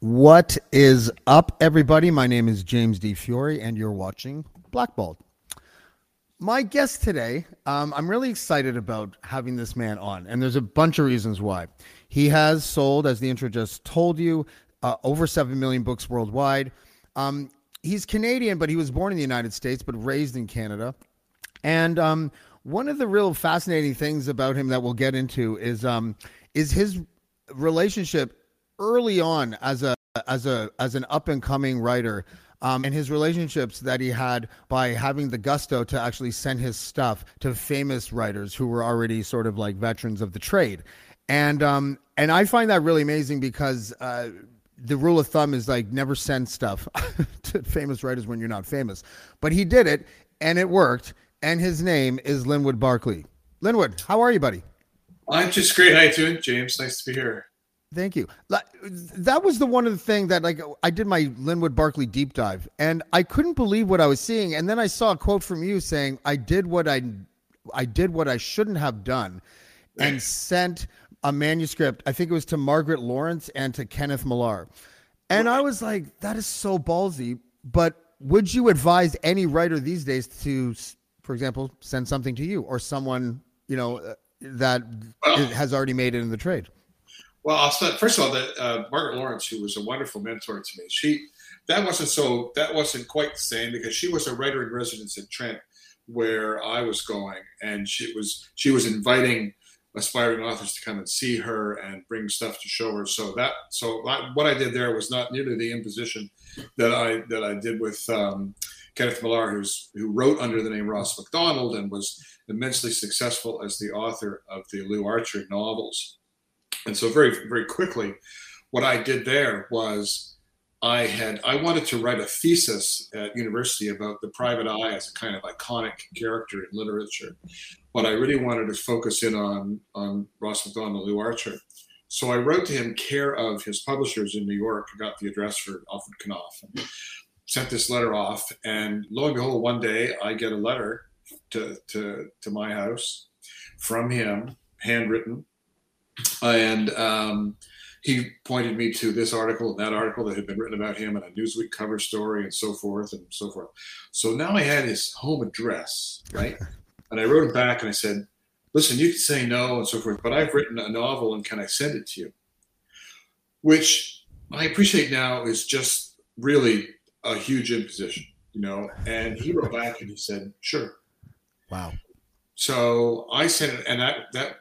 What is up, everybody? My name is James Di Fiore, and you're watching Blackballed. My guest today, um, I'm really excited about having this man on, and there's a bunch of reasons why. He has sold, as the intro just told you, uh, over 7 million books worldwide. Um, he's Canadian, but he was born in the United States, but raised in Canada. And um, one of the real fascinating things about him that we'll get into is um, is his relationship early on as a as a as an up and coming writer um, and his relationships that he had by having the gusto to actually send his stuff to famous writers who were already sort of like veterans of the trade. And um and i find that really amazing because uh the rule of thumb is like never send stuff to famous writers when you're not famous. But he did it and it worked and his name is linwood barclay linwood how are you buddy? I'm just great. How you doing james? Nice to be here Thank you. That was the one of the thing that like I did my Linwood Barclay deep dive and I couldn't believe what I was seeing and then I saw a quote from you saying I did what I I did what I shouldn't have done and sent a manuscript I think it was to Margaret Laurence and to Kenneth Millar. And I was like that is so ballsy but would you advise any writer these days to for example send something to you or someone you know uh, that has already made it in the trade? Well, I'll start, first of all, that uh, Margaret Laurence, who was a wonderful mentor to me, she that wasn't so that wasn't quite the same because she was a writer in residence at Trent, where I was going, and she was she was inviting aspiring authors to come and see her and bring stuff to show her. So that so what I did there was not nearly the imposition that I that I did with um, Kenneth Millar, who's who wrote under the name Ross Macdonald and was immensely successful as the author of the Lew Archer novels. And so very, very quickly, what I did there was I had I wanted to write a thesis at university about the private eye as a kind of iconic character in literature, but I really wanted to focus in on on Ross Macdonald, Lew Archer. So I wrote to him care of his publishers in New York. Got the address for Alfred Knopf, sent this letter off, and lo and behold, one day I get a letter to to to my house from him, handwritten, and um, he pointed me to this article and that article that had been written about him and a Newsweek cover story and so forth and so forth. So now I had his home address, right? and I wrote him back and I said, listen, you can say no and so forth, but I've written a novel and can I send it to you? Which I appreciate now is just really a huge imposition, you know? And he wrote back and he said, sure. Wow. So I sent it, and that that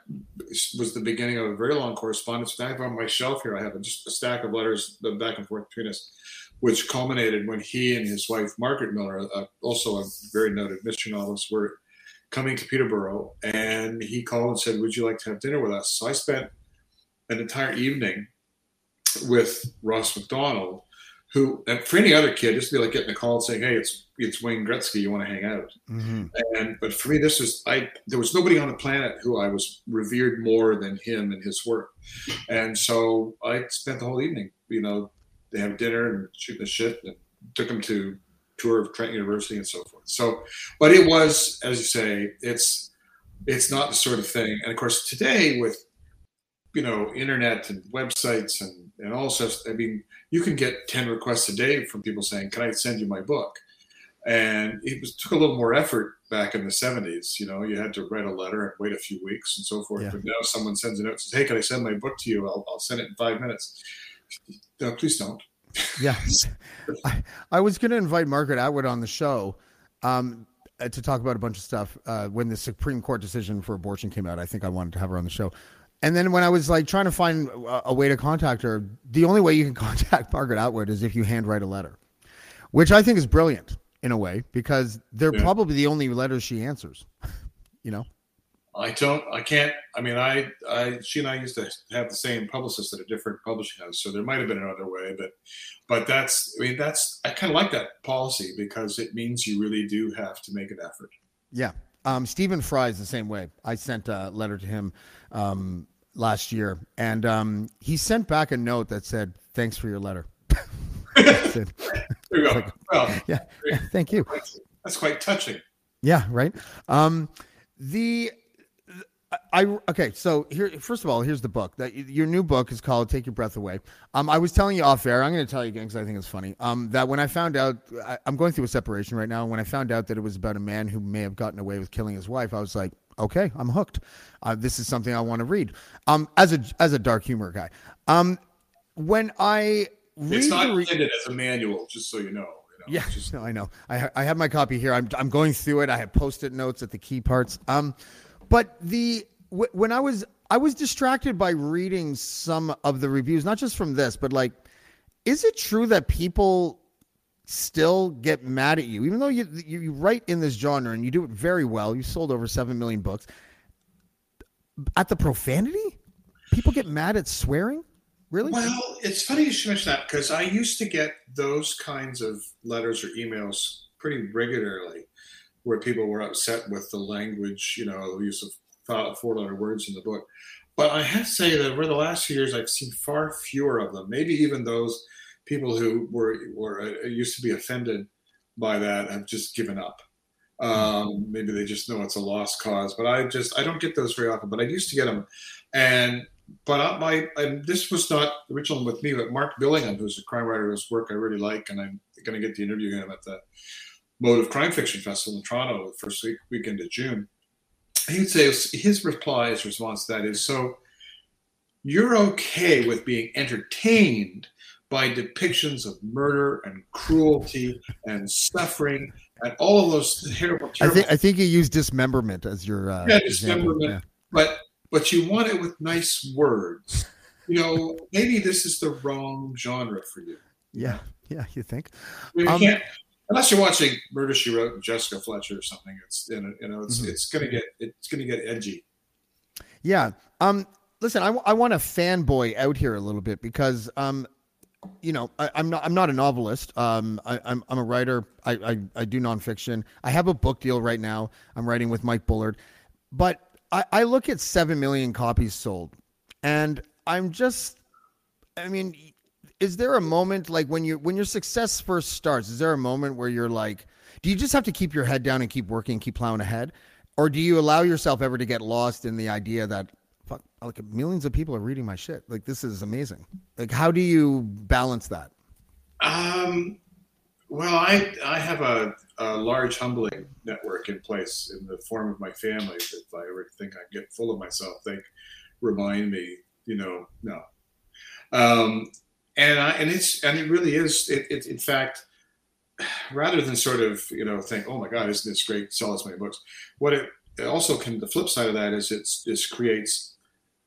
was the beginning of a very long correspondence. I have on my shelf here. I have just a stack of letters back and forth between us, which culminated when he and his wife Margaret Millar, uh, also a very noted mystery novelist, were coming to Peterborough, and he called and said, "Would you like to have dinner with us?" So I spent an entire evening with Ross Macdonald, who and for any other kid, just be like getting a call and saying, "Hey, it's it's Wayne Gretzky. You want to hang out?" Mhm. And but for me, this was I. There was nobody on the planet who I was revered more than him and his work, and so I spent the whole evening. You know, they have dinner and shooting the shit, and took him to tour of Trent University and so forth. So, but it was, as you say, it's it's not the sort of thing. And of course, today with you know internet and websites and and all stuff, I mean, you can get ten requests a day from people saying, "Can I send you my book?" And it was took a little more effort back in the '70s. You know, you had to write a letter and wait a few weeks and so forth. Yeah. But now someone sends a note and says, "Hey, can I send my book to you? I'll, I'll send it in five minutes." No, please don't. Yeah. I, I was going to invite Margaret Atwood on the show um, uh, to talk about a bunch of stuff uh, when the Supreme Court decision for abortion came out. I think I wanted to have her on the show. And then when I was like trying to find a, a way to contact her, the only way you can contact Margaret Atwood is if you handwrite a letter, which I think is brilliant in a way because they're Yeah. probably the only letters she answers. you know? I don't. I can't. I mean, I, I, she and I used to have the same publicist at a different publishing house, so there might have been another way, but, but that's. I mean, that's. I kind of like that policy because it means you really do have to make an effort. Yeah. Um, Stephen Fry is the same way. I sent a letter to him um, last year, and um, he sent back a note that said, "Thanks for your letter." There you go. Well, yeah, thank you. that's, that's quite touching. Yeah, right. Um, the I okay. So here, first of all, here's the book. That your new book is called "Take Your Breath Away." Um, I was telling you off air. I'm going to tell you again because I think it's funny. Um, that when I found out, I, I'm going through a separation right now. and When I found out that it was about a man who may have gotten away with killing his wife, I was like, okay, I'm hooked. Uh, this is something I want to read. Um, as a as a dark humor guy. Um, when I read It's not re- intended as a manual, just so you know. you know, yeah, just- no, I know. I ha- I have my copy here. I'm I'm going through it. I have post-it notes at the key parts. Um, but the when I was I was distracted by reading some of the reviews, not just from this, but like, is it true that people still get mad at you, even though you you, you write in this genre and you do it very well? You sold over seven million books. At the profanity, people get mad at swearing. Really? Well, it's funny you should mention that because I used to get those kinds of letters or emails pretty regularly where people were upset with the language, you know, the use of four letter words in the book. But I have to say that over the last few years, I've seen far fewer of them. Maybe even those people who were, were uh, used to be offended by that have just given up. Um, maybe they just know it's a lost cause, but I just I don't get those very often. But I used to get them, and but I, my and this was not original with me, but Mark Billingham, who's a crime writer whose work I really like, and I'm going to get the interview him at the Motive Crime Fiction Festival in Toronto the first week weekend of June. He would say his reply, his response to that is so you're okay with being entertained by depictions of murder and cruelty and suffering and all of those terrible, I think I think you use dismemberment as your uh, yeah, dismemberment. but but you want it with nice words. You know, maybe this is the wrong genre for you. Yeah, yeah, yeah. You think? Mean, Um, you can't unless you're watching Murder She Wrote and Jessica Fletcher or something. It's you know, you know it's Mhm. it's gonna get it's gonna get edgy. Yeah. Um. Listen, I, I want to fanboy out here a little bit because um, you know, I, I'm not I'm not a novelist. Um, I, I'm I'm a writer. I, I I do nonfiction. I have a book deal right now. I'm writing with Mike Bullard, but I, I look at seven million copies sold, and I'm just, I mean, is there a moment like when you when your success first starts? Is there a moment where you're like, do you just have to keep your head down and keep working, keep plowing ahead, or do you allow yourself ever to get lost in the idea that fuck, like millions of people are reading my shit? Like this is amazing. Like how do you balance that? Um, well, I I have a, a large humbling network in place in the form of my family. If I ever think I get full of myself, they remind me, you know, no. Um, and I and it's and it really is. It, it in fact, rather than sort of you know think, oh my God, isn't this great? Sell as many books. What it, it also can. The flip side of that is it's this creates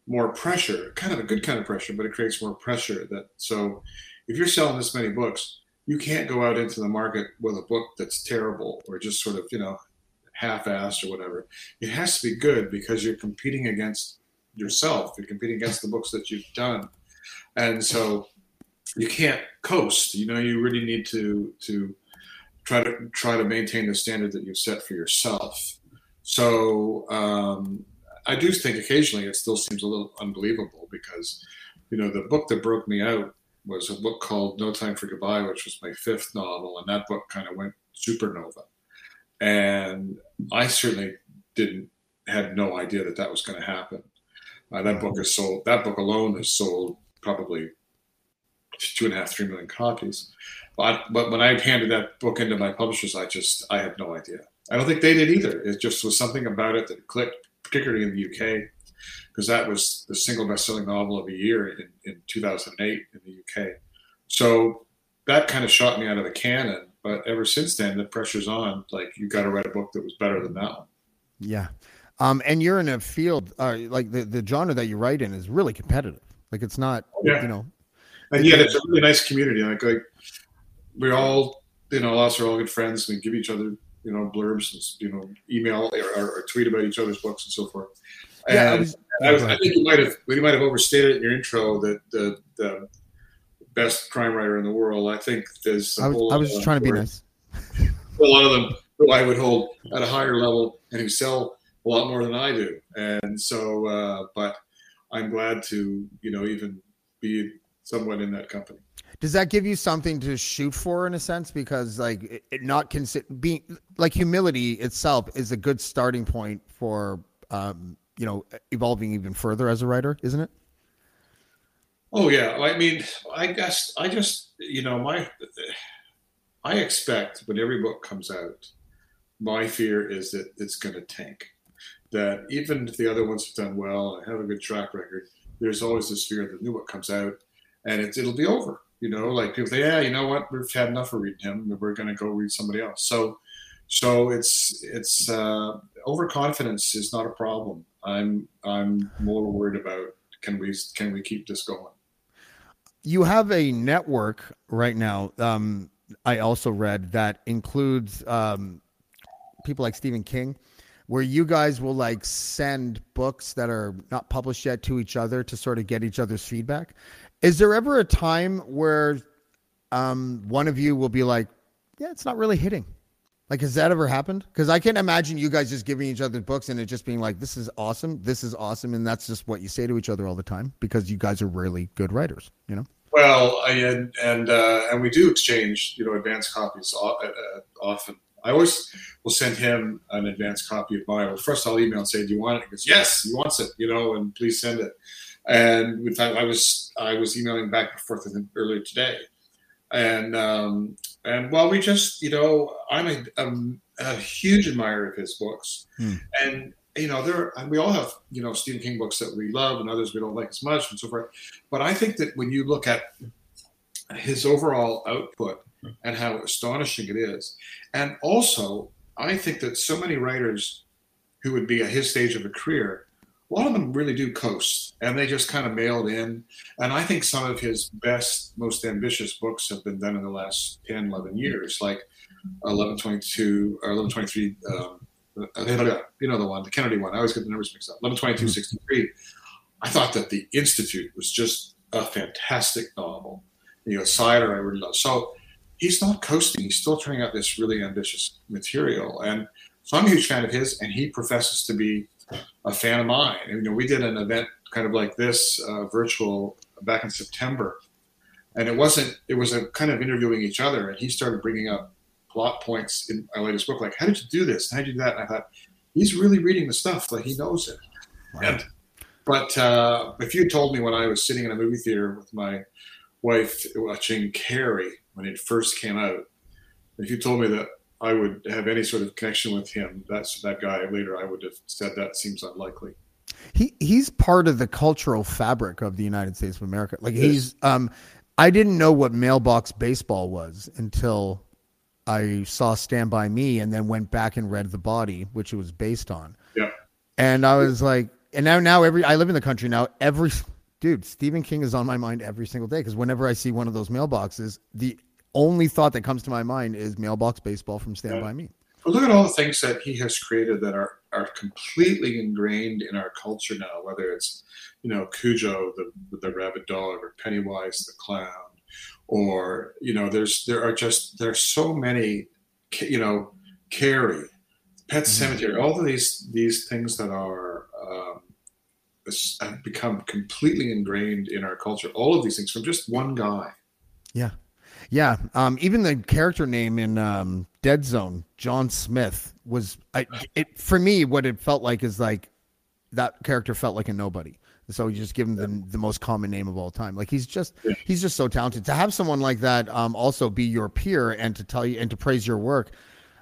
more pressure, kind of a good kind of pressure, but it creates more pressure. That so if you're selling this many books, you can't go out into the market with a book that's terrible or just sort of, you know, half-assed or whatever. It has to be good because you're competing against yourself. You're competing against the books that you've done. And so you can't coast. You know, you really need to to try to try to maintain the standard that you've set for yourself. So um, I do think occasionally it still seems a little unbelievable because you know the book that broke me out was a book called No Time for Goodbye, which was my fifth novel, and that book kind of went supernova. And I certainly didn't had no idea that that was going to happen. Uh, that book is sold. That book alone has sold probably two and a half, three million copies. But but when I handed that book into my publishers, I just I had no idea. I don't think they did either. It just was something about it that clicked, particularly in the UK, because that was the single best-selling novel of the year in, in 2008 in the UK. So that kind of shot me out of the cannon. But ever since then, the pressure's on. Like you got to write a book that was better than that one. Yeah. Um, and you're in a field uh, like the, the genre that you write in is really competitive. Like it's not, Yeah. you know, and yet it's a really nice community. Like, like we're all, you know, us are all good friends. We give each other, you know, blurbs and you know, email or, or tweet about each other's books and so forth. yeah, I was, I, was, I think you might have we might have overstated it in your intro that the the best crime writer in the world. I think there's a I was, whole I was just trying to be nice. A lot of them who I would hold at a higher level and who sell a lot more than I do. And so, uh, but I'm glad to you know even be somewhat in that company. Does that give you something to shoot for in a sense? Because like it, it not consider being like humility itself is a good starting point for um, you know evolving even further as a writer, isn't it? Oh yeah, I mean, I guess I just you know my I expect when every book comes out, my fear is that it's going to tank. That even if the other ones have done well and have a good track record, there's always this fear that the new book comes out and it, it'll be over. You know, like people say, yeah, you know what, we've had enough of reading him. We're going to go read somebody else. So, so it's it's uh, overconfidence is not a problem. I'm I'm more worried about can we can we keep this going. You have a network right now. Um, I also read that includes um, people like Stephen King, where you guys will like send books that are not published yet to each other to sort of get each other's feedback. Is there ever a time where um, one of you will be like, "Yeah, it's not really hitting"? Like, has that ever happened? Because I can't imagine you guys just giving each other books and it just being like, "This is awesome, this is awesome," and that's just what you say to each other all the time because you guys are really good writers. You know? Well, I, and and uh, and we do exchange, you know, advance copies uh, often. I always will send him an advance copy of mine. Well, first I'll email and say, "Do you want it?" He goes, "Yes, he wants it," you know, and please send it. And in fact, I was I was emailing back and forth with him earlier today, and um, and well, we just, you know, I'm a, um, a huge admirer of his books, Hmm. and you know, there we all have you know Stephen King books that we love and others we don't like as much and so forth. But I think that when you look at his overall output and how astonishing it is, and also I think that so many writers who would be at his stage of a career, a lot of them really do coast and they just kind of mailed in. And I think some of his best, most ambitious books have been done in the last 10, 11 years, like 1122 or 1123. Um, you know the one, the Kennedy one. I always get the numbers mixed up. 112263. I thought that the Institute was just a fantastic novel. You know, Cider, I really love. So he's not coasting. He's still turning out this really ambitious material. And so I'm a huge fan of his, and he professes to be a fan of mine. And, you know, we did an event kind of like this, uh, virtual, back in September, and it wasn't. It was a kind of interviewing each other, and he started bringing up plot points in my latest book, like how did you do this? How did you do that? And I thought he's really reading the stuff, like he knows it. And but uh, if you told me when I was sitting in a movie theater with my wife watching Carrie when it first came out, if you told me that I would have any sort of connection with him, that's that guy later, I would have said that seems unlikely. He he's part of the cultural fabric of the United States of America. Like Yes. he's um I didn't know what mailbox baseball was until I saw Stand By Me and then went back and read The Body, which it was based on. Yeah. And I was like and now now every I live in the country now, every dude, Stephen King is on my mind every single day because whenever I see one of those mailboxes, the only thought that comes to my mind is mailbox baseball from Stand Yeah. By Me. But look at all the things that he has created that are are completely ingrained in our culture now. Whether it's you know Cujo, the the rabid dog, or Pennywise the clown, or you know, there's there are just there's so many, you know, Carrie, Pet Mm-hmm. Cemetery, all of these these things that are um, have become completely ingrained in our culture. All of these things from just one guy. Yeah. Yeah. Um, even the character name in um, Dead Zone, John Smith, was I, it for me. What it felt like is like that character felt like a nobody. So you just give him the, the most common name of all time. Like he's just he's just so talented. To have someone like that um, also be your peer and to tell you and to praise your work,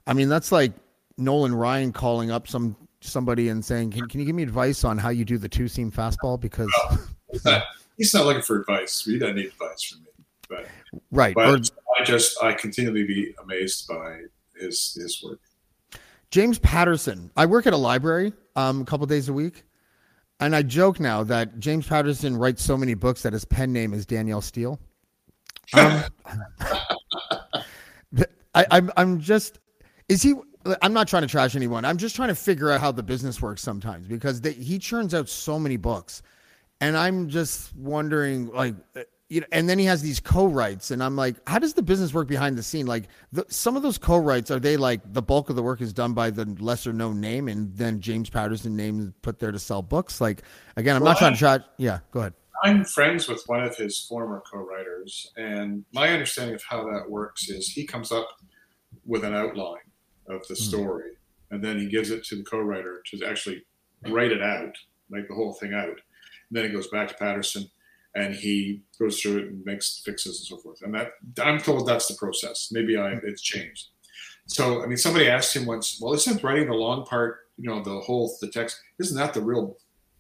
I mean that's like Nolan Ryan calling up some somebody and saying, "Can, can you give me advice on how you do the two seam fastball?" Because He's not, looking for advice. He doesn't need advice from me. But right, but or I just I continually be amazed by his his work. James Patterson. I work at a library um, a couple days a week, and I joke now that James Patterson writes so many books that his pen name is Danielle Steel. Um, I, I'm I'm just is he? I'm not trying to trash anyone. I'm just trying to figure out how the business works sometimes because they, he churns out so many books, and I'm just wondering like. You know, and then he has these co-writes, and I'm like, how does the business work behind the scene? Like, the, some of those co-writes are they like the bulk of the work is done by the lesser known name, and then James Patterson name put there to sell books. Like, again, I'm not Well, trying to try. Yeah, go ahead. I'm friends with one of his former co-writers, and my understanding of how that works is he comes up with an outline of the hmm. story, and then he gives it to the co-writer to actually write it out, make the whole thing out. And then it goes back to Patterson, and he goes through it and makes fixes and so forth. And that I'm told that's the process. Maybe I it's changed. So I mean, somebody asked him once, "Well, isn't writing the long part, you know, the whole the text, isn't that the real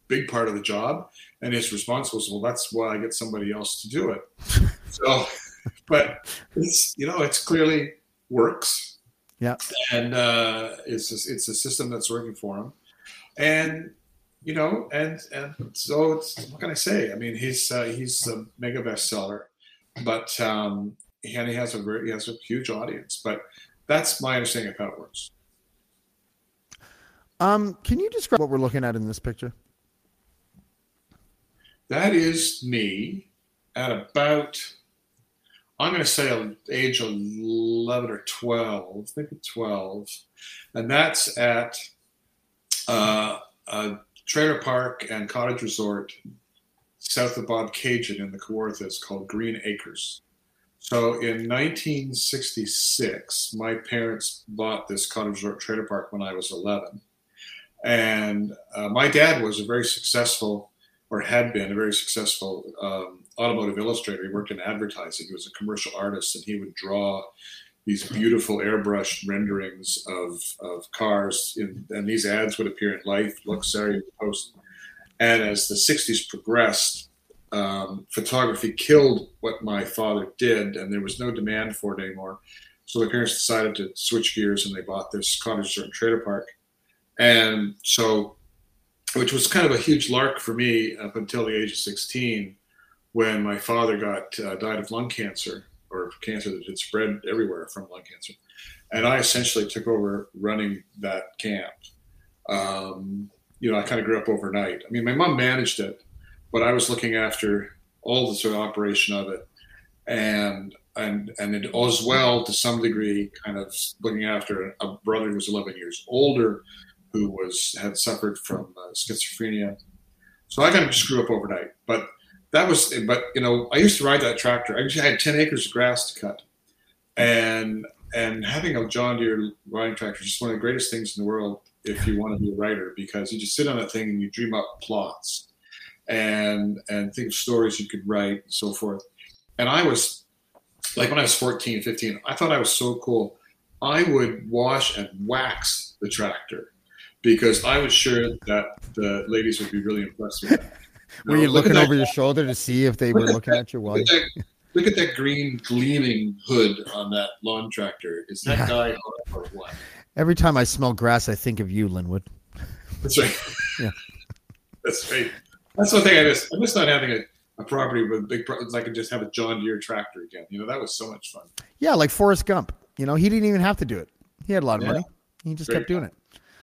big part of the job?" And his response was, "Well, that's why I get somebody else to do it." so, but it's you know, it's clearly works, Yeah. and uh, it's a, it's a system that's working for him, and you know, and and so it's what can I say? I mean, he's uh, he's a mega bestseller, but um, and he has a very, he has a huge audience, but that's my understanding of how it works. Um, can you describe what we're looking at in this picture? That is me at about, I'm going to say age 11 or 12, maybe 12. And that's at uh, a trailer park and cottage resort south of Bobcaygeon in the Kawarthas called Green Acres. So in 1966, my parents bought this cottage resort trailer park when I was 11. And uh, my dad was a very successful or had been a very successful um, automotive illustrator. He worked in advertising. He was a commercial artist, and he would draw these beautiful airbrushed renderings of, of cars, in, and these ads would appear in Life, Luxury, Post. And as the '60s progressed, um, photography killed what my father did, and there was no demand for it anymore. So the parents decided to switch gears, and they bought this cottage and trailer park. And so which was kind of a huge lark for me up until the age of 16 when my father got uh, died of lung cancer or cancer that had spread everywhere from lung cancer and i essentially took over running that camp um, you know i kind of grew up overnight i mean my mom managed it but i was looking after all the sort of operation of it and and and it as well to some degree kind of looking after a brother who was 11 years older who was had suffered from uh, schizophrenia. So I kind of just grew up overnight. But that was, but you know, I used to ride that tractor. I actually had ten acres of grass to cut, and and having a John Deere riding tractor is just one of the greatest things in the world if you want to be a writer because you just sit on that thing and you dream up plots, and and think of stories you could write and so forth. And I was like when I was 14, 15, I thought I was so cool. I would wash and wax the tractor because I was sure that the ladies would be really impressed with that. Were you look looking that- over your shoulder to see if they were look looking at you while Look you at, that, look at that green gleaming hood on that lawn tractor. Is that Yeah. guy or what? Every time I smell grass, I think of you, Linwood. That's right. Yeah. That's right. That's one thing I miss. I miss not having a, a property with a big. Pro- I could just have a John Deere tractor again. You know that was so much fun. Yeah, like Forrest Gump. You know, he didn't even have to do it. He had a lot of Yeah. money. He just Great kept doing it.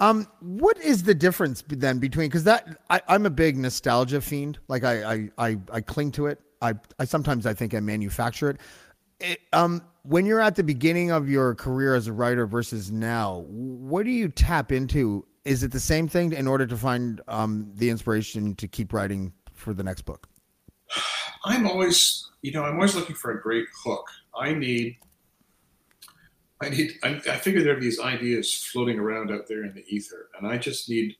Um, what is the difference then between because that I, I'm a big nostalgia fiend. Like I, I I I cling to it. I I sometimes I think I manufacture it. it. Um, when you're at the beginning of your career as a writer versus now, what do you tap into? Is it the same thing in order to find um, the inspiration to keep writing for the next book? I'm always, you know, I'm always looking for a great hook. I need I need. I, I figure there are these ideas floating around out there in the ether, and I just need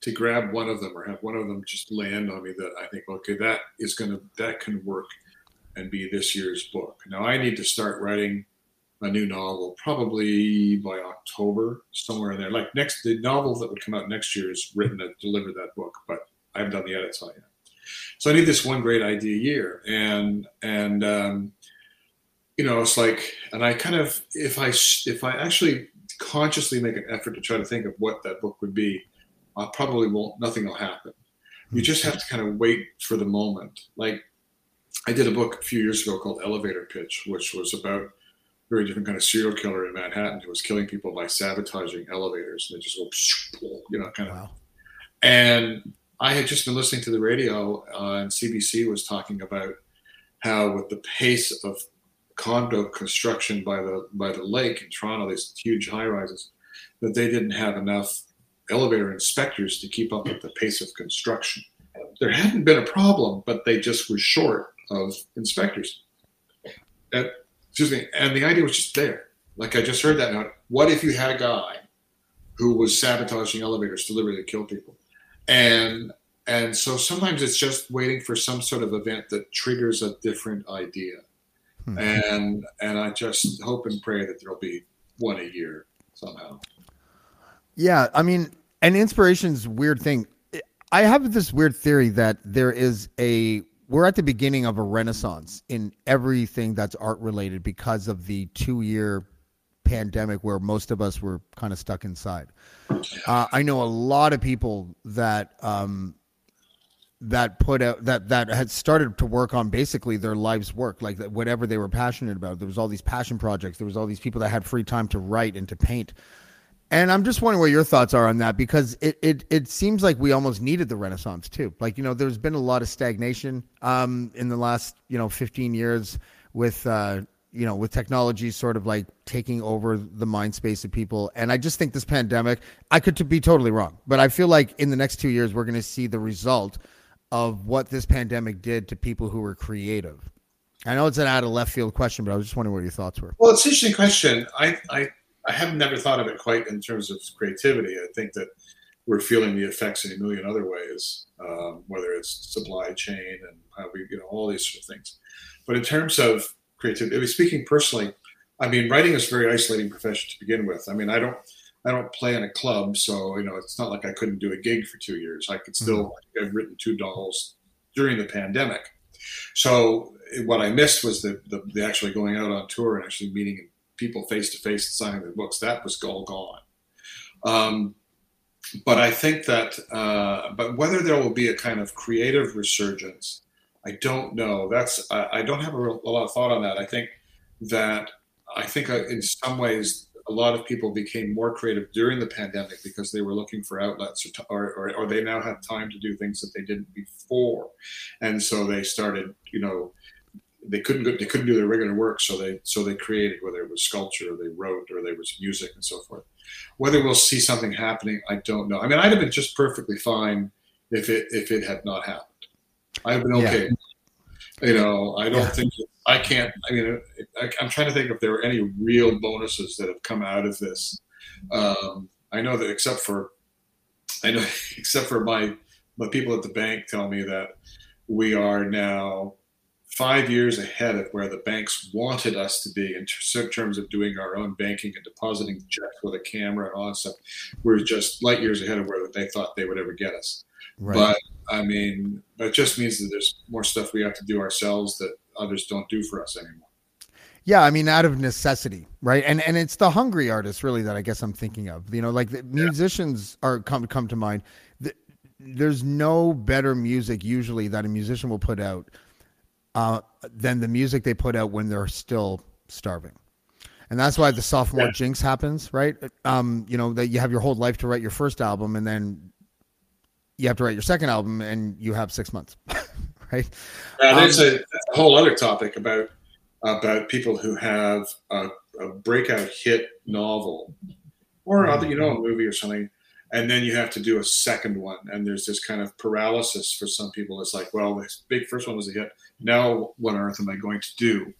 to grab one of them or have one of them just land on me that I think, okay, that is gonna that can work and be this year's book. Now I need to start writing a new novel probably by October, somewhere in there. Like next, the novel that would come out next year is written to deliver that book, but I haven't done the edits on it yet. So I need this one great idea year, and and um, you know, it's like, and I kind of, if I, if I actually consciously make an effort to try to think of what that book would be, I probably won't, nothing will happen. You just have to kind of wait for the moment. Like I did a book a few years ago called Elevator Pitch, which was about a very different kind of serial killer in Manhattan who was killing people by sabotaging elevators. And they just go, you know, kind of. Wow. And I had just been listening to the radio, uh, and CBC was talking about how, with the pace of condo construction by the by the lake in Toronto, these huge high rises, that they didn't have enough elevator inspectors to keep up with the pace of construction. There hadn't been a problem, but they just were short of inspectors. And, excuse me, and the idea was just there. Like I just heard that now. What if you had a guy who was sabotaging elevators deliberately to kill people? And and so sometimes it's just waiting for some sort of event that triggers a different idea. Hmm. And and I just hope and pray that there'll be one a year somehow. Yeah, I mean, an inspiration's weird thing. I have this weird theory that there is a we're at the beginning of a renaissance in everything that's art related because of the two year pandemic where most of us were kind of stuck inside. Uh, I know a lot of people that um, that put out that that had started to work on basically their life's work like whatever they were passionate about. There was all these passion projects. There was all these people that had free time to write and to paint. And i'm just wondering what your thoughts are on that because it it, it seems like we almost needed the renaissance too. Like you know there's been a lot of stagnation um, in the last you know 15 years with uh, you know with technology sort of like taking over the mind space of people. And i just think this pandemic i could be totally wrong but i feel like in the next two years we're going to see the result of what this pandemic did to people who were creative? I know it's an out of left field question, but I was just wondering what your thoughts were. Well, it's an interesting question. I, I, I have never thought of it quite in terms of creativity. I think that we're feeling the effects in a million other ways, um, whether it's supply chain and how we, you know, all these sort of things. But in terms of creativity, speaking personally, I mean, writing is a very isolating profession to begin with. I mean, I don't, I don't play in a club, so you know it's not like I couldn't do a gig for two years. I could still. Mm-hmm. I've written two novels during the pandemic, so what I missed was the, the, the actually going out on tour and actually meeting people face to face and signing their books. That was all gone. Um, but I think that, uh, but whether there will be a kind of creative resurgence, I don't know. That's I, I don't have a, real, a, lot of thought on that. I think that I think uh, in some ways a lot of people became more creative during the pandemic because they were looking for outlets or, or, or, they now have time to do things that they didn't before. And so they started, you know, they couldn't go, they couldn't do their regular work. So they, so they created, whether it was sculpture or they wrote or there was music and so forth. Whether we'll see something happening, I don't know. I mean, I'd have been just perfectly fine if it, if it had not happened. I've been okay. Yeah. You know, I don't yeah. think I can't. I mean, I, am trying to think if there are any real bonuses that have come out of this. Um, I know that except for, I know except for my my people at the bank tell me that we are now five years ahead of where the banks wanted us to be in terms of doing our own banking and depositing checks with a camera and all that stuff. We're just light years ahead of where they thought they would ever get us. Right. But I mean, that just means that there's more stuff we have to do ourselves that others don't do for us anymore. Yeah, I mean, out of necessity, right? And and it's the hungry artists really that I guess I'm thinking of. You know, like the musicians are come come to mind. there's no better music usually that a musician will put out uh, than the music they put out when they're still starving. And that's why the sophomore yeah. jinx happens, right? Um, you know, that you have your whole life to write your first album and then you have to write your second album and you have six months, right? Yeah, there's um, a, a, whole other topic about about people who have a, a breakout hit novel or other, you know, a movie or something, and then you have to do a second one and there's this kind of paralysis for some people. It's like well this big first one was a hit. Now what on earth am i going to do?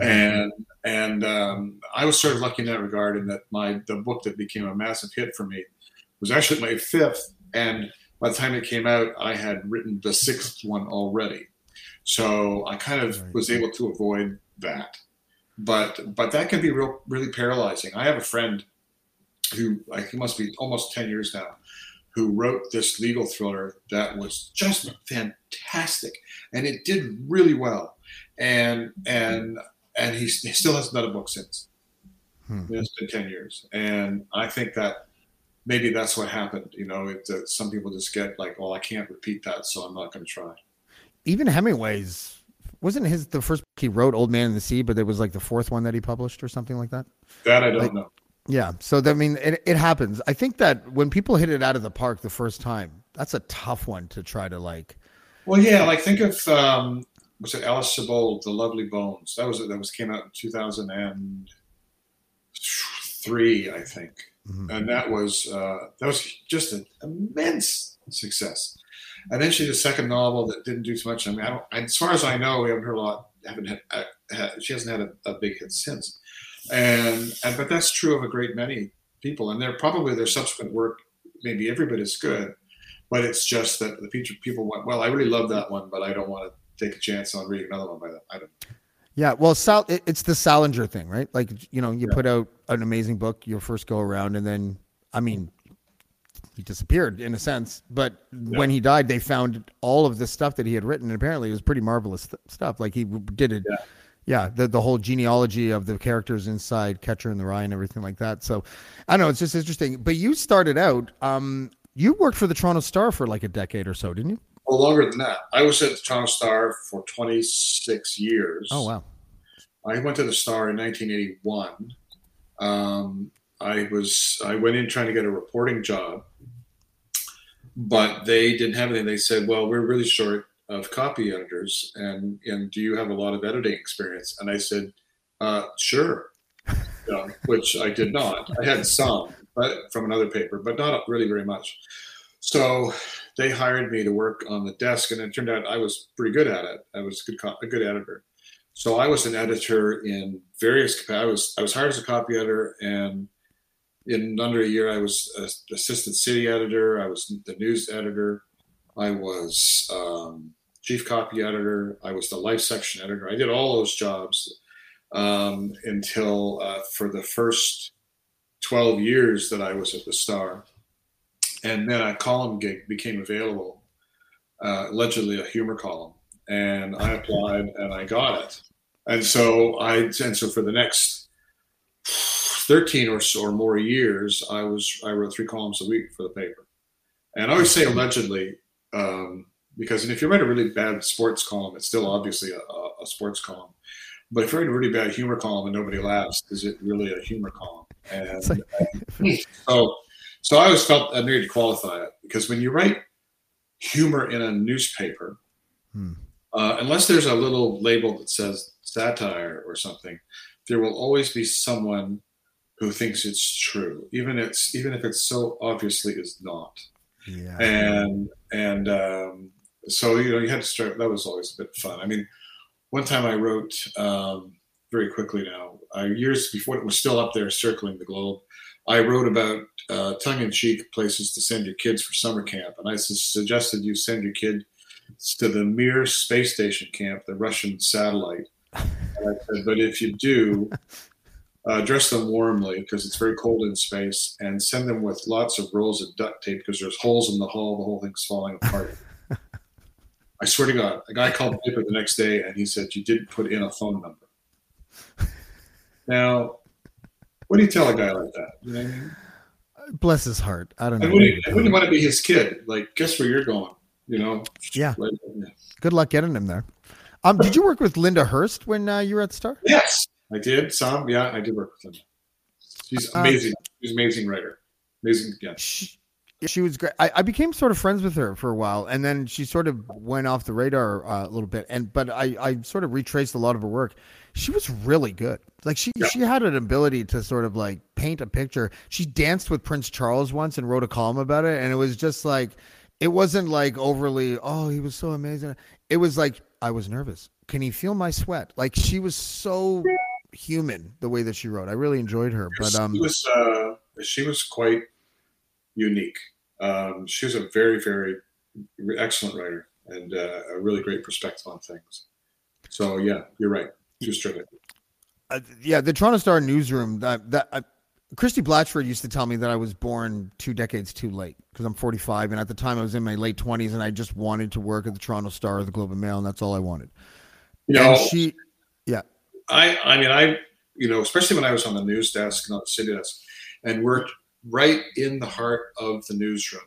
And and um, i was sort of lucky in that regard in that my the book that became a massive hit for me was actually my fifth and by the time it came out i had written the sixth one already. So i kind of was able to avoid that. But but that can be real really paralyzing. I have a friend who like he must be almost 10 years now who wrote this legal thriller that was just fantastic and it did really well. And and and he, he still hasn't done a book since. Hmm. it's been 10 years. And i think that maybe that's what happened you know it, uh, some people just get like well i can't repeat that so i'm not going to try even hemingway's wasn't his the first book he wrote old man in the sea but it was like the fourth one that he published or something like that that i don't like, know yeah. So, I mean, it, it happens. I think that when people hit it out of the park the first time, that's a tough one to try to like. Well, yeah. Like, think of, um, was it Alice Sebold, The Lovely Bones? That was, that was came out in 2003, I think. Mm-hmm. And that was, uh, that was just an immense success. And then she did a second novel that didn't do too much. I mean, I don't, as far as I know, we haven't heard a lot, haven't had, uh, she hasn't had a, a big hit since and, and but that's true of a great many people, and they're probably their subsequent work maybe every bit as good, but it's just that the people went, well, I really love that one, but I don't want to take a chance on reading another one by them. I don't. Yeah, well, Sal, it's the Salinger thing, right? Like, you know, you yeah. put out an amazing book your first go around, and then, I mean, he disappeared in a sense. But yeah. when he died, they found all of the stuff that he had written, and apparently it was pretty marvelous th- stuff. Like he did it. Yeah yeah, the the whole genealogy of the characters inside Catcher in the Rye and everything like that. So I don't know, it's just interesting. But you started out, um, you worked for the Toronto Star for like a decade or so, didn't you? Well, longer than that. I was at the Toronto Star for 26 years. Oh wow! I went to the Star in 1981. Um, I was I went in trying to get a reporting job, but they didn't have anything. They said, "Well, we're really short of copy editors, and and do you have a lot of editing experience? And I said, uh, sure, yeah, which I did not. I had some, but from another paper, but not really very much. So they hired me to work on the desk, and it turned out I was pretty good at it. I was a good a good editor. So I was an editor in various. I was I was hired as a copy editor, and in under a year, I was assistant city editor. I was the news editor. I was um, chief copy editor. I was the life section editor. I did all those jobs um, until uh, for the first 12 years that I was at the Star. And then a column gig became available, uh, allegedly a humor column. And I applied and I got it. And so I, and so for the next 13 or so or more years, I was, I wrote three columns a week for the paper. And I always say allegedly, um, because if you write a really bad sports column, it's still obviously a, a sports column. But if you write a really bad humor column and nobody laughs, is it really a humor column? And like, so, so I always felt I needed to qualify it because when you write humor in a newspaper, hmm. uh, unless there's a little label that says satire or something, there will always be someone who thinks it's true, even it's even if it's so obviously is not. Yeah. And and um, so you know you had to start. That was always a bit fun. I mean, one time I wrote um, very quickly now, uh, years before it was still up there circling the globe. I wrote about uh, tongue-in-cheek places to send your kids for summer camp, and I su- suggested you send your kid to the Mir space station camp, the Russian satellite. Said, but if you do, uh, dress them warmly because it's very cold in space, and send them with lots of rolls of duct tape because there's holes in the hull. The whole thing's falling apart. I swear to God, a guy called paper the next day and he said, You didn't put in a phone number. Now, what do you tell a guy like that? You know what I mean? Bless his heart. I don't know. And wouldn't, you, wouldn't want to be his kid? Like, guess where you're going? You know? Yeah. Good luck getting him there. Um, did you work with Linda Hurst when uh, you were at Star? Yes, I did. Some, yeah, I did work with him. She's Um, amazing. She's an amazing writer. Amazing, yeah. She, she was great. I, I became sort of friends with her for a while, and then she sort of went off the radar uh, a little bit. And but I, I sort of retraced a lot of her work. She was really good. Like she, Yeah. she had an ability to sort of like paint a picture. She danced with Prince Charles once and wrote a column about it, and it was just like, it wasn't like overly. Oh, he was so amazing. It was like I was nervous. Can he feel my sweat? Like she was so human the way that she wrote. I really enjoyed her. But um, she was uh, she was quite unique. Um, she was a very, very excellent writer and uh, a really great perspective on things. So yeah, you're right. Uh, yeah, the Toronto Star newsroom. That that uh, Christie Blatchford used to tell me that I was born two decades too late because I'm 45, and at the time I was in my late 20s, and I just wanted to work at the Toronto Star or the Globe and Mail, and that's all I wanted. You know, and she, yeah, I, I mean, I, you know, especially when I was on the news desk, and not the city desk, and worked right in the heart of the newsroom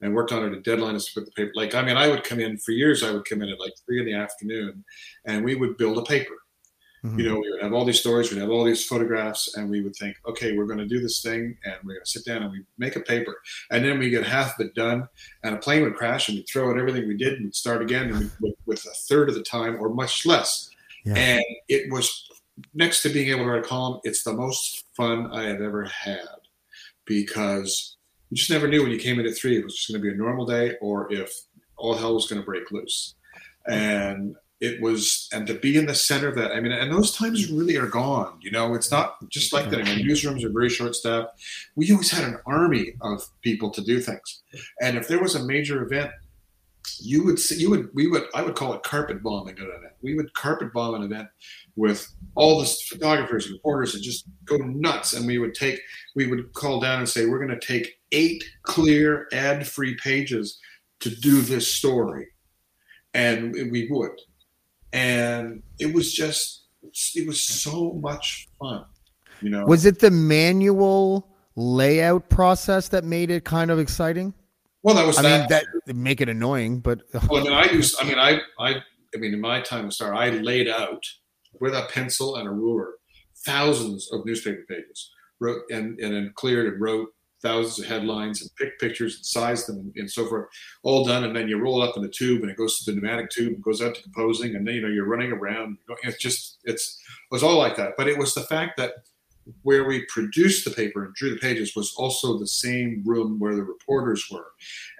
and worked on it at deadlines to put the paper. Like, I mean, I would come in for years. I would come in at like three in the afternoon, and we would build a paper. Mhm. You know, we would have all these stories, we'd have all these photographs, and we would think, okay, we're going to do this thing, and we're going to sit down and we make a paper, and then we get half of it done, and a plane would crash, and we'd throw out everything we did, and we'd start again, and with, with a third of the time or much less. Yeah. And it was next to being able to write a column, it's the most fun I have ever had because you just never knew when you came in at three it was just going to be a normal day or if all hell was going to break loose. And it was, and to be in the center of that, I mean, and those times really are gone. You know, it's not just like that. I mean, newsrooms are very short staffed. We always had an army of people to do things. And if there was a major event, you would see, you would, we would, I would call it carpet bombing an event. We would carpet bomb an event with all the photographers and reporters and just go nuts. And we would take, we would call down and say, we're going to take eight clear ad free pages to do this story. And we would. And it was just, it was so much fun. You know, was it the manual layout process that made it kind of exciting? well, that was I that. mean, that make it annoying, but Well, I mean, I used. I mean, I, I, I mean, in my time at Star, I laid out with a pencil and a ruler thousands of newspaper pages, wrote and and then cleared and wrote thousands of headlines and pick pictures and size them and, and so forth, all done. And then you roll it up in the tube and it goes to the pneumatic tube and goes out to composing, and then you know you're running around. It's just it's it was all like that. But it was the fact that where we produced the paper and drew the pages was also the same room where the reporters were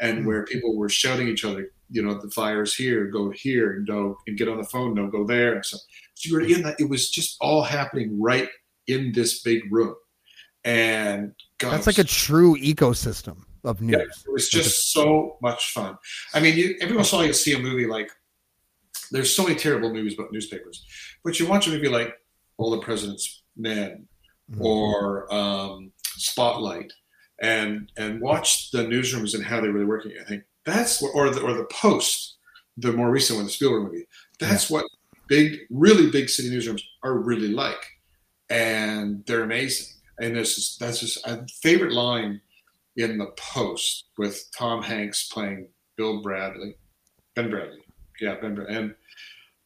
and hmm. where people were shouting each other you know the fire's here go here and go and get on the phone no go there and so, so you were in that it was just all happening right in this big room and God, that's like a true ecosystem of news. yeah, it was just so much fun. I mean, you, every once in a while you see a movie like there's so many terrible movies about newspapers, but you watch a movie like All the President's Men Mm-hmm. or um, Spotlight, and and watch the newsrooms and how they were working. I think that's what, or the or the Post, the more recent one, the Spielberg movie. That's what big, really big city newsrooms are really like, and they're amazing. And this is that's just a favorite line in the Post with Tom Hanks playing Bill Bradley, Ben Bradlee, yeah, Ben Bradlee, and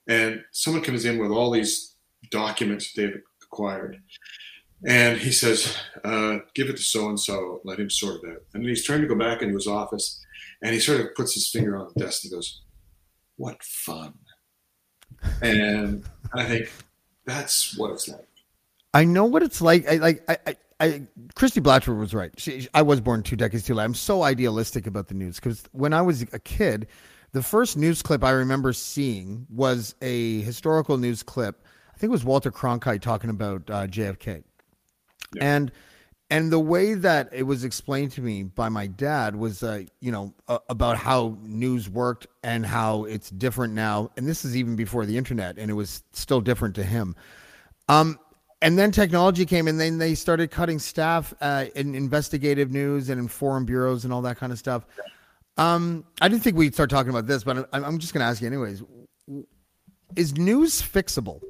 and someone comes in with all these documents they've acquired, and he says, uh, "Give it to so and so, let him sort it out." And then he's trying to go back into his office, and he sort of puts his finger on the desk and goes, "What fun!" And I think that's what it's like. I know what it's like. I like I, I I Christie Blatchford was right. She, I was born two decades too late. I'm so idealistic about the news because when I was a kid, the first news clip I remember seeing was a historical news clip. I think it was Walter Cronkite talking about uh, JFK, yeah. and and the way that it was explained to me by my dad was, uh, you know, uh, about how news worked and how it's different now. And this is even before the internet, and it was still different to him. Um, and then technology came, and then they started cutting staff uh, in investigative news and in foreign bureaus and all that kind of stuff. Um, I didn't think we'd start talking about this, but I'm, I'm just going to ask you anyways. Is news fixable,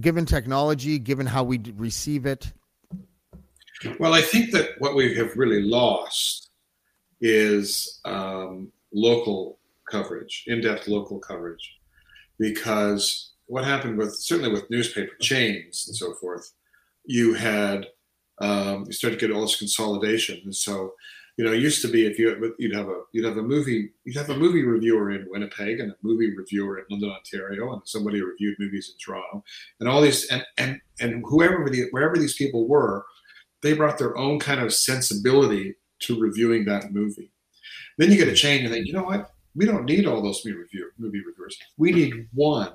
given technology, given how we receive it? Well, I think that what we have really lost is um, local coverage, in-depth local coverage, because what happened with certainly with newspaper chains and so forth, you had um, you started to get all this consolidation, and so you know, it used to be if you you'd have a you'd have a movie you'd have a movie reviewer in Winnipeg and a movie reviewer in London, Ontario, and somebody reviewed movies in Toronto, and all these and and and whoever the wherever these people were, they brought their own kind of sensibility to reviewing that movie. Then you get a change and think, you know what? We don't need all those movie, review, movie reviewers. We need one,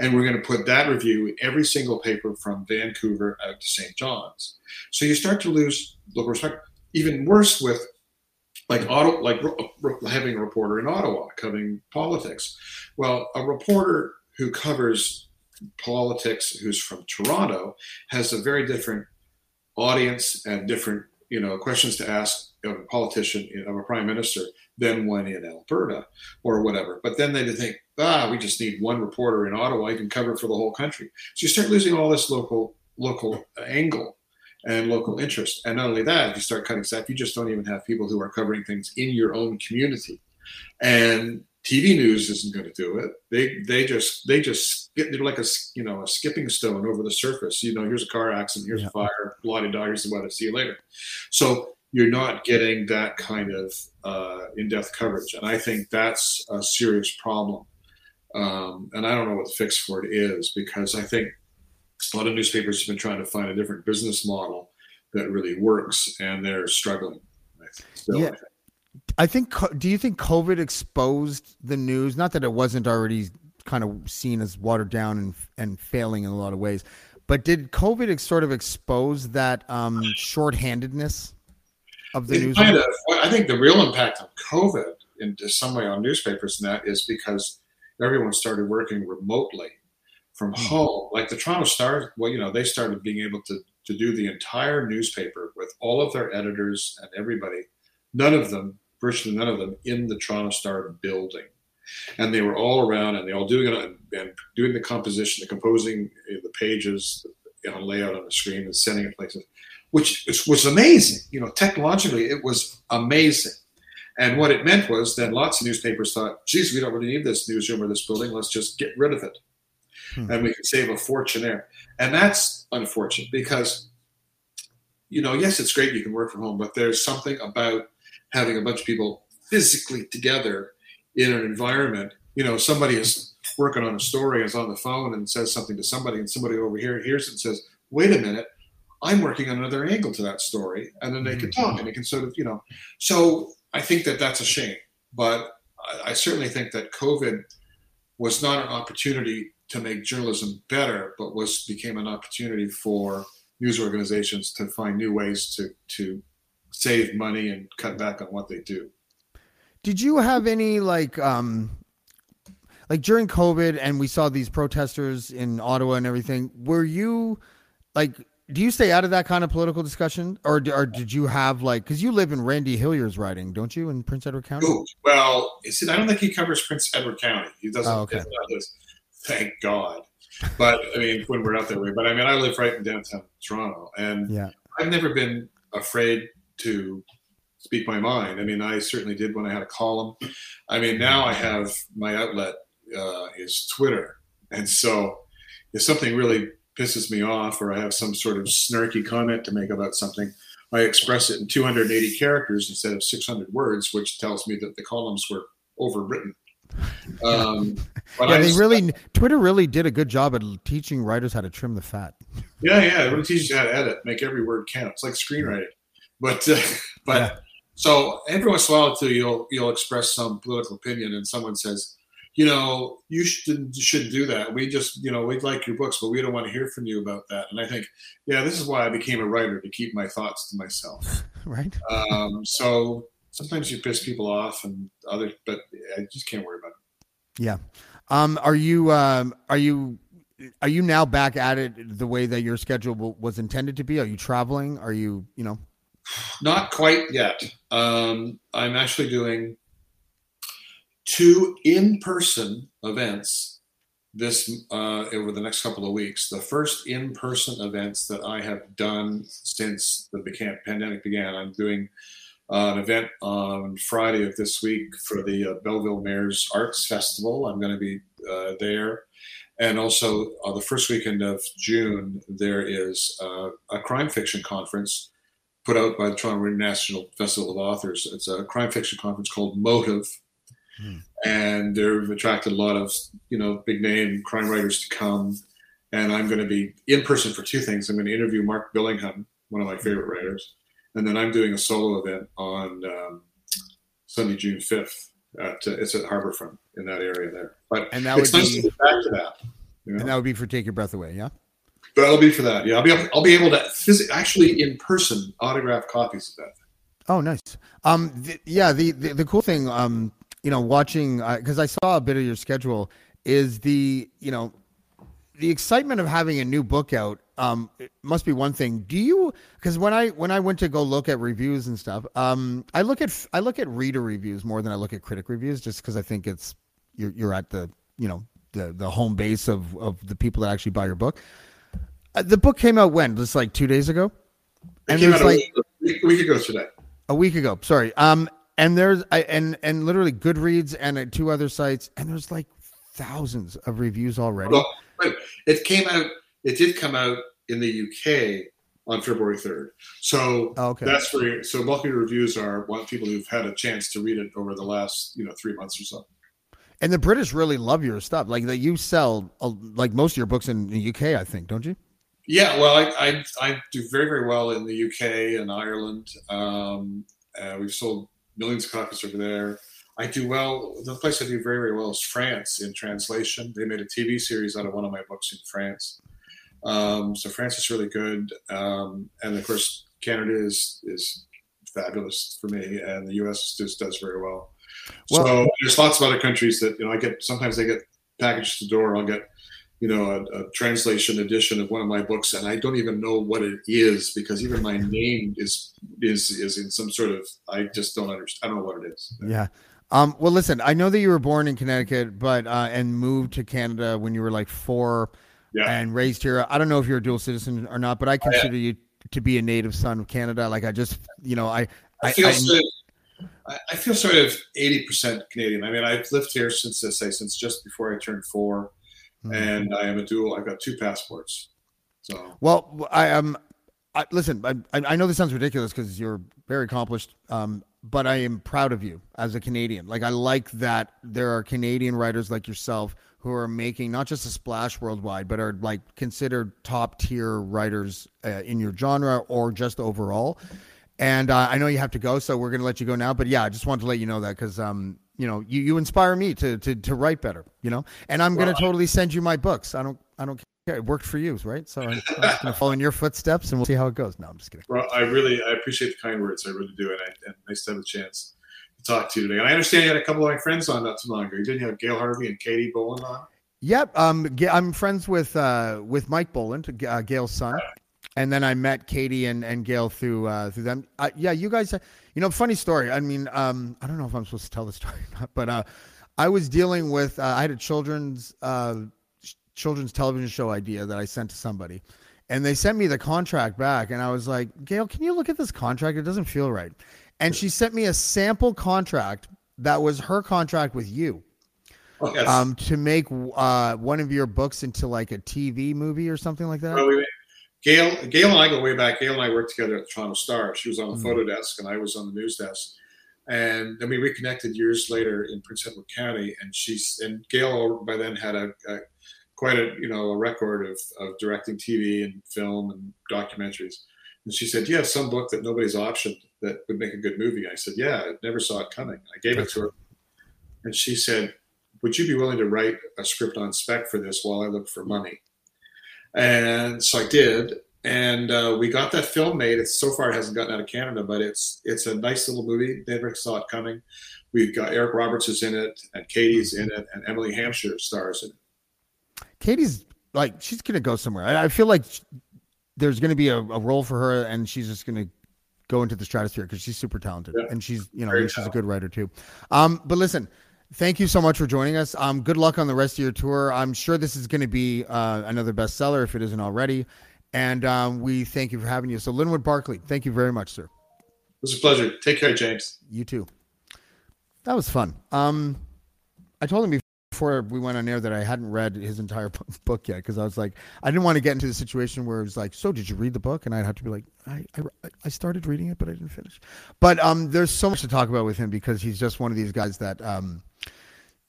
and we're going to put that review in every single paper from Vancouver out to St. John's. So you start to lose local respect. Even worse with like auto, like having a reporter in Ottawa covering politics. Well, a reporter who covers politics who's from Toronto has a very different audience and different you know questions to ask of a politician of a prime minister than one in Alberta or whatever. But then they think, ah, we just need one reporter in Ottawa. You can cover for the whole country. So you start losing all this local local angle and local interest. And not only that, if you start cutting staff, you just don't even have people who are covering things in your own community. And TV news isn't going to do it. They they just they just they're like a you know a skipping stone over the surface. You know, here's a car accident, here's yeah. a fire, bloody dog, here's the weather. See you later. So you're not getting that kind of uh, in-depth coverage, and I think that's a serious problem. Um, and I don't know what the fix for it is because I think a lot of newspapers have been trying to find a different business model that really works, and they're struggling. Still, yeah. I think. Do you think COVID exposed the news? Not that it wasn't already kind of seen as watered down and and failing in a lot of ways, but did COVID sort of expose that um, shorthandedness of the news? Kind of. I think the real impact of COVID in some way on newspapers and that is because everyone started working remotely from hmm. home. Like the Toronto Star, well, you know, they started being able to to do the entire newspaper with all of their editors and everybody. None of them virtually none of them in the Toronto Star building. And they were all around and they all doing it and doing the composition, the composing the pages, you know, layout on the screen and sending it places, which was amazing. You know, technologically, it was amazing. And what it meant was then lots of newspapers thought, geez, we don't really need this newsroom or this building. Let's just get rid of it. Hmm. And we could save a fortune there. And that's unfortunate because, you know, yes, it's great you can work from home, but there's something about having a bunch of people physically together in an environment. You know, somebody is working on a story, is on the phone and says something to somebody, and somebody over here hears it and says, "Wait a minute, I'm working on another angle to that story," and then they can talk and they can sort of, you know. So I think that that's a shame, but I certainly think that COVID was not an opportunity to make journalism better, but was became an opportunity for news organizations to find new ways to to save money and cut back on what they do. Did you have any like um like during COVID and we saw these protesters in Ottawa and everything, were you like do you stay out of that kind of political discussion or, or did you have like because you live in randy hillier's riding don't you in prince edward county Ooh, well see, i don't think he covers prince edward county he doesn't oh, okay. thank god but i mean when we're out that way but i mean i live right in downtown toronto and yeah i've never been afraid to speak my mind. I mean, I certainly did when I had a column. I mean, now I have my outlet uh, is Twitter, and so if something really pisses me off, or I have some sort of snarky comment to make about something, I express it in 280 characters instead of 600 words, which tells me that the columns were overwritten. Um, but yeah, I they really Twitter really did a good job at teaching writers how to trim the fat. Yeah, yeah. It really teaches you how to edit, make every word count. It's like screenwriting. But uh, but Yeah. so every once in a while too, you'll you'll express some political opinion, and someone says, you know, you shouldn't shouldn't do that. We just you know we'd like your books, but we don't want to hear from you about that. And I think, yeah, this is why I became a writer to keep my thoughts to myself. Right? Um, so sometimes you piss people off, and other, but I just can't worry about it. Yeah. Um, are you um, are you are you now back at it the way that your schedule w- was intended to be? Are you traveling? Are you you know? Not quite yet. Um, I'm actually doing two in-person events this uh, over the next couple of weeks. The first in-person events that I have done since the pandemic began. I'm doing uh, an event on Friday of this week for the uh, Belleville Mayor's Arts Festival. I'm going to be uh, there. And also, uh, the first weekend of June, there is uh, a crime fiction conference put out by the Toronto International Festival of Authors. It's a crime fiction conference called Motive, and they've attracted a lot of you know big name crime writers to come. And I'm going to be in person for two things. I'm going to interview Mark Billingham, one of my favorite writers, and then I'm doing a solo event on um, Sunday, June 5th. At, uh, it's at Harbourfront in that area there. But And that would nice be- to back to that. you know? And that would be for take your breath away. Yeah. But I'll be for that. Yeah, I'll be able, I'll be able to phys- actually in person autograph copies of that. Oh, nice. Um, th- yeah. The, the the cool thing, um, you know, watching because I saw a bit of your schedule is the you know the excitement of having a new book out. Um, it must be one thing. Do you? Because when I when I went to go look at reviews and stuff, um, I look at I look at reader reviews more than I look at critic reviews, just because I think it's you're you're at the you know the the home base of of the people that actually buy your book. Uh, the book came out when? Just like two days ago, It and came there's out a like week, week ago today. a week ago. Sorry. Um, and there's I and and literally Goodreads and uh, two other sites, and there's like thousands of reviews already. Well, it came out. It did come out in the UK on February third. So Oh, okay. that's where. So of reviews are one people who've had a chance to read it over the last you know three months or so. And the British really love your stuff. Like that, you sell uh, like most of your books in the UK, I think, don't you? Yeah, well, I, I, I do very, very well in the UK and Ireland. Um, uh, we've sold millions of copies over there. I do well. The place I do very, very well is France in translation. They made a TV series out of one of my books in France. Um, so France is really good. Um, and of course, Canada is, is fabulous for me, and the US just does very well. Well- so there's lots of other countries that, you know, I get, sometimes they get packaged to the door. I'll get you know, a, a translation edition of one of my books, and I don't even know what it is because even my name is is is in some sort of I just don't understand. I don't know what it is. Yeah. Um, well, listen, I know that you were born in Connecticut, but uh, and moved to Canada when you were like four, Yeah. and raised here. I don't know if you're a dual citizen or not, but I consider you to be a native son of Canada. Like I just, you know, I, I feel sort of, I- I feel sort of eighty percent Canadian. I mean, I've lived here since I say since just before I turned four, Hmm. and I am a dual. I've got two passports. So Well, I um, I, listen, I, I know this sounds ridiculous because you're very accomplished, um, but I am proud of you as a Canadian. Like I like that there are Canadian writers like yourself who are making not just a splash worldwide, but are like considered top tier writers uh, in your genre or just overall. And uh, I know you have to go, so we're going to let you go now. But yeah, I just wanted to let you know that because um, you know, you, you inspire me to, to to write better. You know, and I'm going to totally send you my books. I don't I don't care. It worked for you, right? So I'm, I'm going to follow in your footsteps, and we'll see how it goes. No, I'm just kidding. well, I really I appreciate the kind words. I really do, and, I, and nice to have a chance to talk to you today. And I understand you had a couple of my friends on not too long ago. You didn't have Gail Harvey and Katie Boland on. Yep. Um, I'm friends with uh with Mike Boland, uh, Gail's son, and then I met Katie and, and Gail through uh, through them. Uh, yeah, you guys. uh, You know, funny story. I mean, um, I don't know if I'm supposed to tell the story or not, but uh, I was dealing with. Uh, I had a children's uh, children's television show idea that I sent to somebody, and they sent me the contract back, and I was like, Gail, can you look at this contract? It doesn't feel right. And she sent me a sample contract that was her contract with you Oh, yes. um, to make uh, one of your books into like a TV movie or something like that. Well, we, Gail, Gail and I go way back. Gail and I worked together at the Toronto Star. She was on the Mhm. photo desk, and I was on the news desk. And then we reconnected years later in Prince Edward County, and she's and Gail by then had a, a quite a you know a record of, of directing TV and film and documentaries. And she said, "Do "You have some book that nobody's optioned that would make a good movie." I said, "Yeah, I never saw it coming." I gave it to her, and she said, "Would you be willing to write a script on spec for this while I look for money?" And so I did, and uh, we got that film made. It's so far it hasn't gotten out of Canada, but it's it's a nice little movie. Never saw it coming. We've got Eric Roberts is in it, and Katie's in it, and Emily Hampshire stars in it. Katie's like she's gonna go somewhere. I, I feel like there's gonna be a, a, role for her, and she's just gonna go into the stratosphere because she's super talented, yeah. and she's you know Very she's talented. a good writer too. Um, but listen, thank you so much for joining us. Um, good luck on the rest of your tour. I'm sure this is going to be uh, another bestseller if it isn't already. And um, we thank you for having you. So, Linwood Barclay, thank you very much, sir. It was a pleasure. Take care, James. You too. That was fun. Um, I told him before we went on air that I hadn't read his entire book yet because I was like, I didn't want to get into the situation where it was like, so did you read the book? And I'd have to be like, I, I, I started reading it, but I didn't finish. But um, there's so much to talk about with him because he's just one of these guys that, um,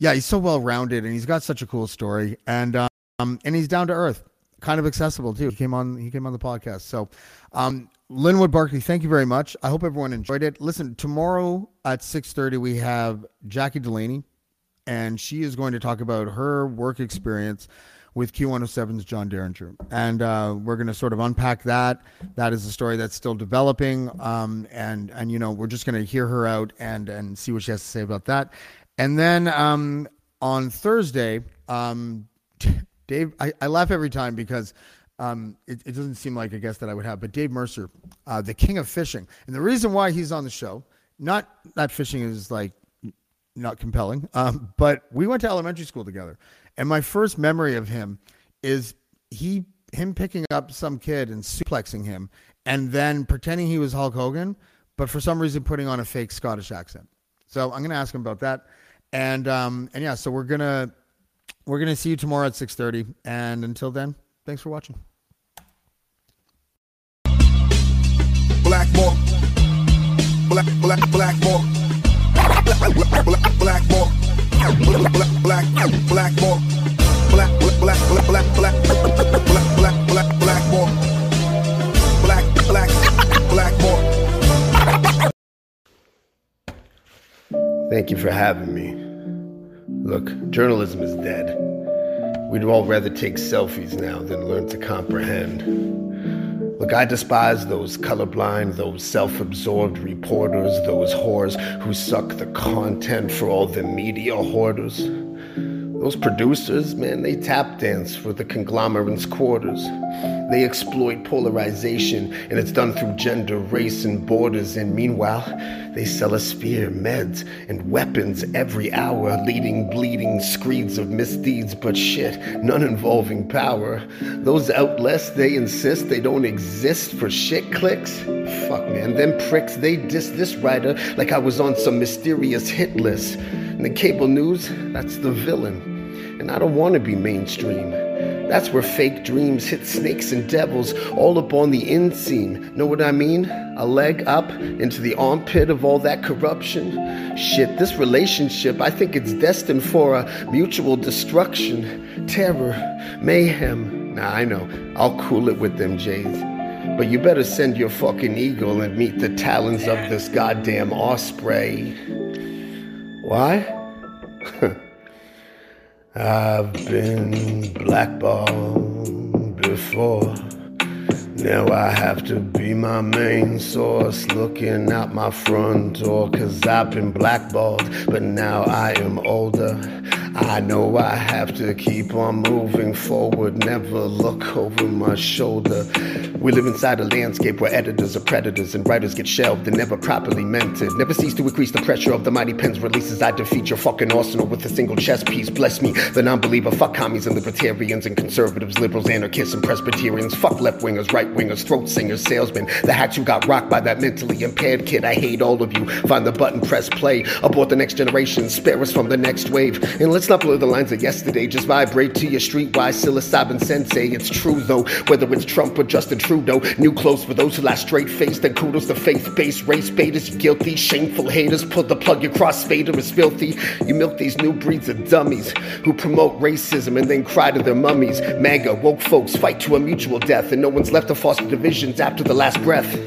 yeah, he's so well rounded and he's got such a cool story and um, and he's down to earth kind of accessible too. He came on he came on the podcast. So um Linwood Barclay, thank you very much. I hope everyone enjoyed it. Listen, tomorrow at 6:30 we have Jackie Delaney and she is going to talk about her work experience with Q107's John Derringer. And uh, we're going to sort of unpack that. That is a story that's still developing. Um, and, and, you know, we're just going to hear her out and, and see what she has to say about that. And then um, on Thursday, um, Dave, I, I laugh every time because um, it, it, doesn't seem like a guest that I would have, but Dave Mercer, uh, the king of fishing. And the reason why he's on the show, not that fishing is like not compelling, um, but we went to elementary school together. And my first memory of him is he him picking up some kid and suplexing him and then pretending he was Hulk Hogan, but for some reason putting on a fake Scottish accent. So I'm going to ask him about that. And um, and yeah, so we're gonna we're going to see you tomorrow at 6.30. And until then, thanks for watching. Blackmore. Black, black, Blackmore. Black, black, Blackmore. Black, black, Blackmore. Black, black, black, black, black, black, black, black, Blackmore. Black, black, black Blackmore. Thank you for having me. Look, journalism is dead. We'd all rather take selfies now than learn to comprehend. Look, I despise those colorblind, those self absorbed reporters, those whores who suck the content for all the media hoarders. Those producers, man, they tap dance for the conglomerate's quarters. They exploit polarization, and it's done through gender, race, and borders. And meanwhile, they sell us fear, meds, and weapons every hour, leading bleeding screeds of misdeeds, but shit, none involving power. Those outlets, they insist they don't exist for shit clicks. Fuck, man, them pricks, they diss this writer like I was on some mysterious hit list. And the cable news, that's the villain and I don't want to be mainstream. That's where fake dreams hit snakes and devils all up on the inseam. Know what I mean? A leg up into the armpit of all that corruption. Shit, this relationship, I think it's destined for a mutual destruction, terror, mayhem. Nah, I know. I'll cool it with them Jays. But you better send your fucking eagle and meet the talons of this goddamn osprey. Why? I've been blackballed before. Now I have to be my main source, looking out my front door, cause I've been blackballed, but now I am older. I know I have to keep on moving forward, never look over my shoulder. We live inside a landscape where editors are predators and writers get shelved and never properly mentored. Never cease to increase the pressure of the mighty pen's releases. I defeat your fucking arsenal with a single chess piece. Bless me, the non believer. Fuck commies and libertarians and conservatives, liberals, anarchists, and Presbyterians. Fuck left wingers, right wingers, throat singers, salesmen. The hacks who got rocked by that mentally impaired kid. I hate all of you. Find the button, press play. Abort the next generation. Spare us from the next wave. And let's not blur the lines of yesterday. Just vibrate to your streetwise psilocybin sensei. It's true though, whether it's Trump or Justin Trudeau Trudeau. New clothes for those who lie straight faced. And kudos to faith based race baiters. Guilty, shameful haters. Pull the plug, your crossfader is filthy. You milk these new breeds of dummies who promote racism and then cry to their mummies. MAGA, woke folks fight to a mutual death, and no one's left to foster divisions after the last breath.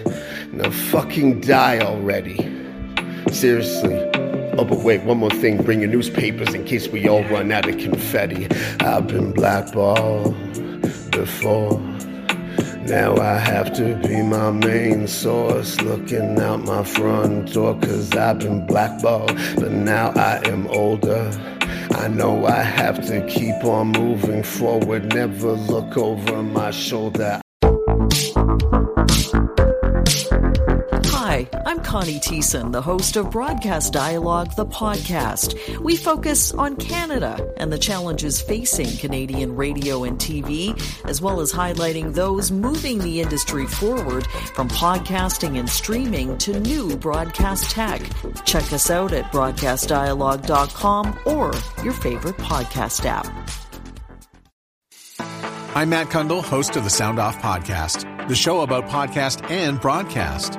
Now fucking die already. Seriously. Oh, but wait, one more thing. Bring your newspapers in case we all run out of confetti. I've been blackballed before. Now I have to be my main source, looking out my front door, cause I've been blackballed, but now I am older. I know I have to keep on moving forward, never look over my shoulder. Connie Thiessen, the host of Broadcast Dialogue, the podcast. We focus on Canada and the challenges facing Canadian radio and TV, as well as highlighting those moving the industry forward from podcasting and streaming to new broadcast tech. Check us out at broadcastdialogue.com or your favorite podcast app. I'm Matt Cundill, host of the Sound Off Podcast, the show about podcast and broadcast.